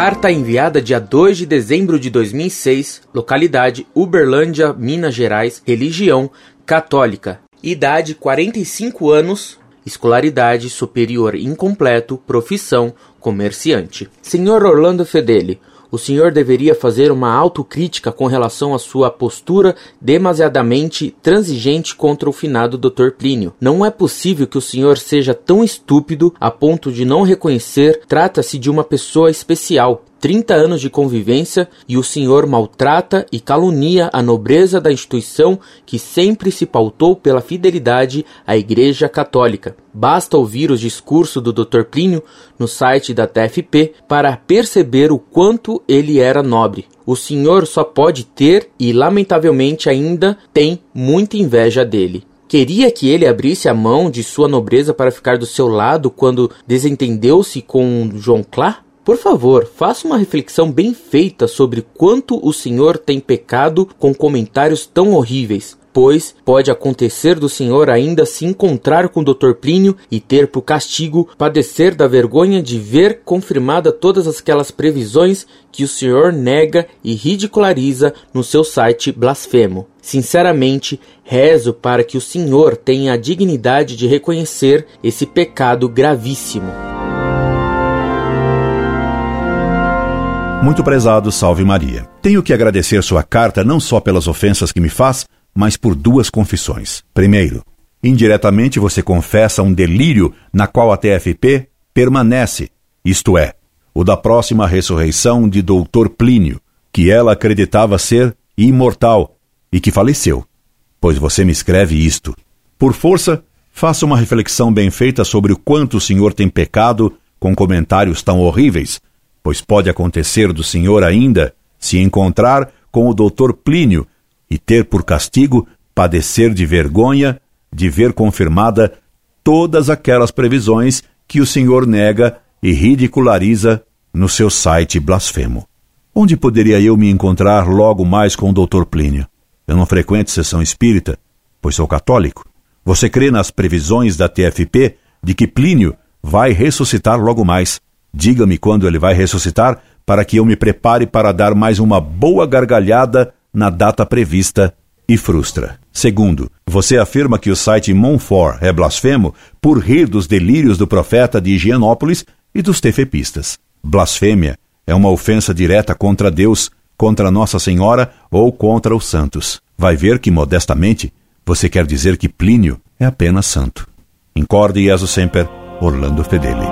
Carta enviada dia 2 de dezembro de 2006, localidade Uberlândia, Minas Gerais, religião católica, idade 45 anos, escolaridade superior incompleto, profissão comerciante. Senhor Orlando Fedeli, o senhor deveria fazer uma autocrítica com relação à sua postura demasiadamente transigente contra o finado Dr. Plínio. Não é possível que o senhor seja tão estúpido a ponto de não reconhecer trata-se de uma pessoa especial. 30 anos de convivência e o senhor maltrata e calunia a nobreza da instituição que sempre se pautou pela fidelidade à Igreja Católica. Basta ouvir os discursos do Dr. Plínio no site da TFP para perceber o quanto ele era nobre. O senhor só pode ter e, lamentavelmente, ainda tem muita inveja dele. Queria que ele abrisse a mão de sua nobreza para ficar do seu lado quando desentendeu-se com João Clá? Por favor, faça uma reflexão bem feita sobre quanto o senhor tem pecado com comentários tão horríveis, pois pode acontecer do senhor ainda se encontrar com o Dr. Plínio e ter por castigo padecer da vergonha de ver confirmada todas aquelas previsões que o senhor nega e ridiculariza no seu site blasfemo. Sinceramente, rezo para que o senhor tenha a dignidade de reconhecer esse pecado gravíssimo. Muito prezado, salve Maria. Tenho que agradecer sua carta não só pelas ofensas que me faz, mas por duas confissões. Primeiro, indiretamente você confessa um delírio na qual a TFP permanece, isto é, o da próxima ressurreição de Doutor Plínio, que ela acreditava ser imortal e que faleceu. Pois você me escreve isto. Por força, faça uma reflexão bem feita sobre o quanto o senhor tem pecado com comentários tão horríveis pois pode acontecer do senhor ainda se encontrar com o doutor Plínio e ter por castigo padecer de vergonha de ver confirmada todas aquelas previsões que o senhor nega e ridiculariza no seu site blasfemo. Onde poderia eu me encontrar logo mais com o doutor Plínio? Eu não frequento sessão espírita, pois sou católico. Você crê nas previsões da TFP de que Plínio vai ressuscitar logo mais? Diga-me quando ele vai ressuscitar, para que eu me prepare para dar mais uma boa gargalhada na data prevista e frustra. Segundo, você afirma que o site Monfort é blasfemo por rir dos delírios do profeta de Higienópolis e dos tefepistas. Blasfêmia é uma ofensa direta contra Deus, contra Nossa Senhora ou contra os santos. Vai ver que, modestamente, você quer dizer que Plínio é apenas santo. Incorde Jesus Semper, Orlando Fedeli.